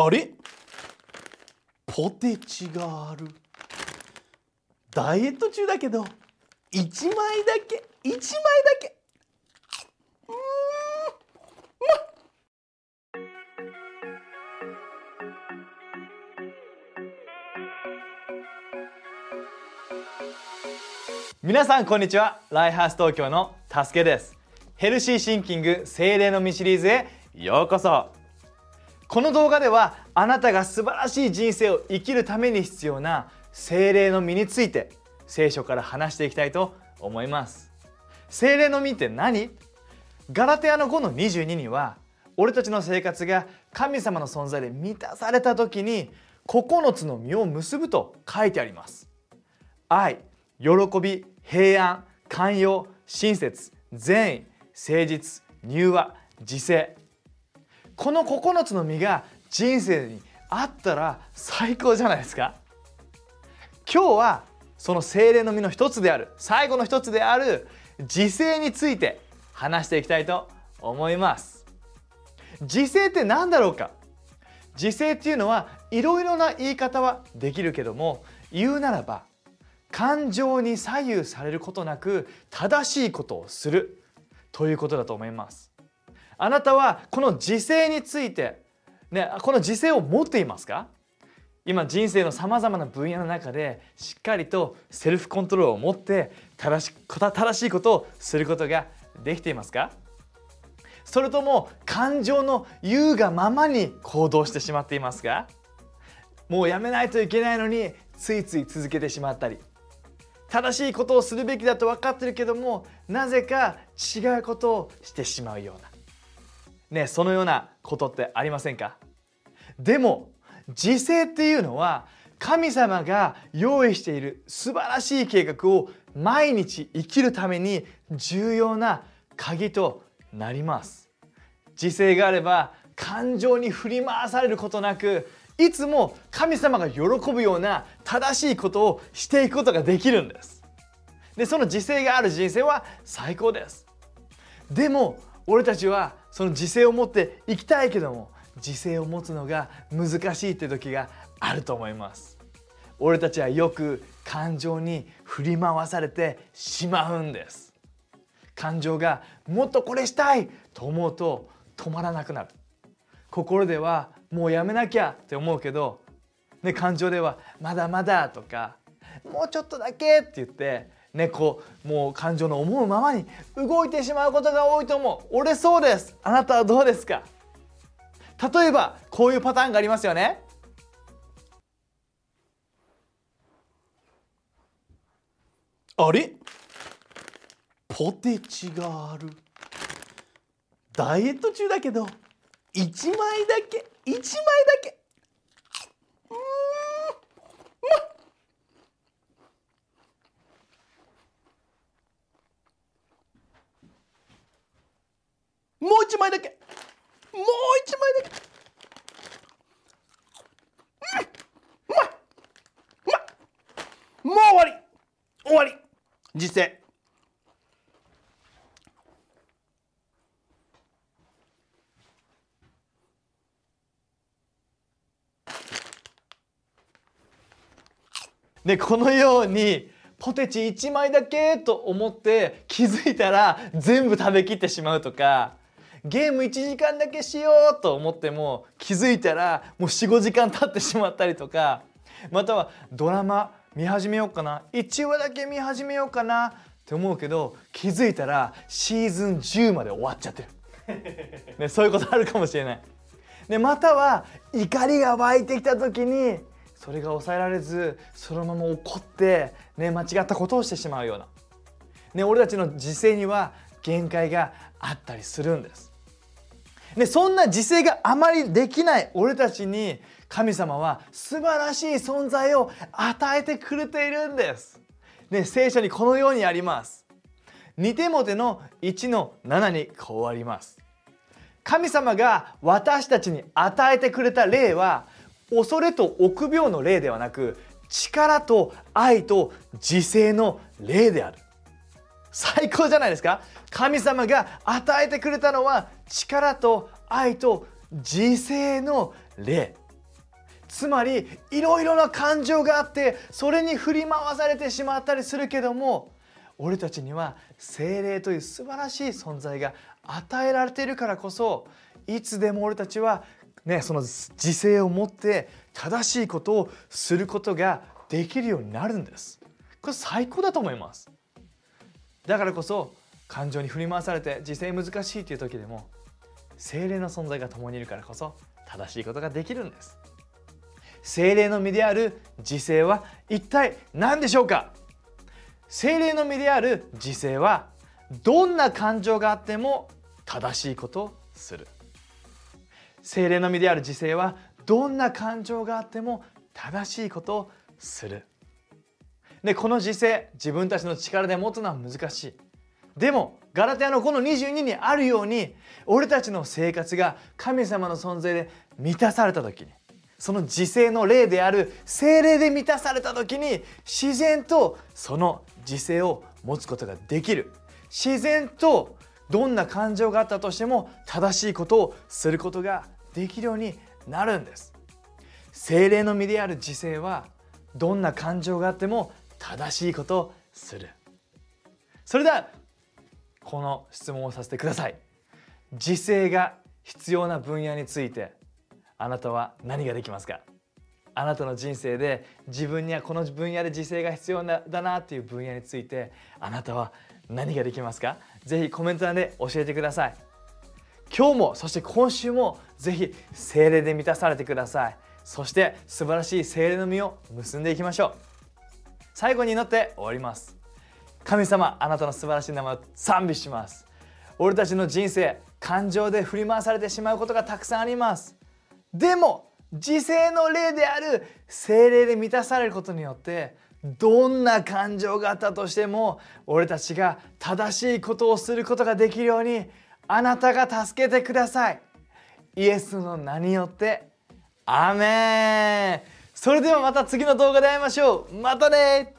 あれ？ポテチがある。ダイエット中だけど1枚だけ1枚だけ。うーん。皆さんこんにちは。ライハース東京のたすけです。ヘルシーシンキング精霊の実シリーズへようこそ。この動画ではあなたが素晴らしい人生を生きるために必要な精霊の実について聖書から話していきたいと思います。精霊の実って何？ガラテアの5の22には俺たちの生活が神様の存在で満たされた時に9つの実を結ぶと書いてあります。愛喜び平安寛容親切善意誠実柔和自制。この9つの実が人生にあったら最高じゃないですか。今日はその精霊の実の一つである最後の一つである自制について話していきたいと思います。自制って何だろうか？自制っていうのはいろいろな言い方はできるけども言うならば感情に左右されることなく正しいことをするということだと思います。あなたはこの自制についてねこの自制を持っていますか？今人生のさまざまな分野の中でしっかりとセルフコントロールを持って正し正しいことをすることができていますか？それとも感情の言うがままに行動してしまっていますか？もうやめないといけないのについつい続けてしまったり。正しいことをするべきだと分かってるけどもなぜか違うことをしてしまうような。ねそのようなことってありませんか？でも自制っていうのは神様が用意している素晴らしい計画を毎日生きるために重要な鍵となります。自制があれば感情に振り回されることなくいつも神様が喜ぶような正しいことをしていくことができるんです。でその自制がある人生は最高です。でも俺たちはその自制を持って生きたいけども自制を持つのが難しいって時があると思います。俺たちはよく感情に振り回されてしまうんです。感情がもっとこれしたいと思うと止まらなくなる。心ではもうやめなきゃって思うけど、ね、感情ではまだまだとかもうちょっとだけって言ってねこうもう感情の思うままに動いてしまうことが多いと思う。俺そうです。あなたはどうですか？例えばこういうパターンがありますよね。あれ？ポテチがある。ダイエット中だけど1枚だけ1枚だけもう1枚だけもう一枚だけ。うん、うまい。うまい。もう終わり。終わり。実践。でこのようにポテチ1枚だけと思って気づいたら全部食べきってしまうとかゲーム1時間だけしようと思っても気づいたらもう45時間経ってしまったりとか。またはドラマ見始めようかな。1話だけ見始めようかな。って思うけど気づいたらシーズン10まで終わっちゃってる、ね、そういうことあるかもしれない。でまたは怒りが湧いてきた時にそれが抑えられずそのまま怒って、ね、間違ったことをしてしまうような、ね、俺たちの自制には限界があったりするんです。でそんな自制があまりできない俺たちに神様は素晴らしい存在を与えてくれているんです。で聖書にこのようにあります。2手モテの1の7にこうあります。神様が私たちに与えてくれた霊は恐れと臆病の霊ではなく力と愛と自制の霊である。最高じゃないですか？神様が与えてくれたのは力と愛と自制の霊。つまりいろいろな感情があってそれに振り回されてしまったりするけども俺たちには精霊という素晴らしい存在が与えられているからこそいつでも俺たちは、ね、その自制を持って正しいことをすることができるようになるんです。これ最高だと思います。だからこそ感情に振り回されて自制難しいという時でも精霊の存在が共にいるからこそ正しいことができるんです。精霊の身である自制は一体何でしょうか？精霊の身である自制はどんな感情があっても正しいことをする。精霊の身である自制はどんな感情があっても正しいことをする。でこの自制自分たちの力で持つのは難しいでもガラテヤのこの22にあるように俺たちの生活が神様の存在で満たされた時にその自制の霊である精霊で満たされた時に自然とその自制を持つことができる自然とどんな感情があったとしても正しいことをすることができるようになるんです。精霊の身である自制はどんな感情があっても正しいことをする。それではこの質問をさせてください。自制が必要な分野についてあなたは何ができますか？あなたの人生で自分にはこの分野で自制が必要だなっていう分野についてあなたは何ができますか？ぜひコメント欄で教えてください。今日もそして今週もぜひ精霊で満たされてください。そして素晴らしい精霊の実を結んでいきましょう。最後に祈って終わります。神様あなたの素晴らしい名前を賛美します。俺たちの人生感情で振り回されてしまうことがたくさんあります。でも自制の霊である精霊で満たされることによってどんな感情があったとしても俺たちが正しいことをすることができるようにあなたが助けてください。イエスの名によってアメン。それではまた次の動画で会いましょう。またね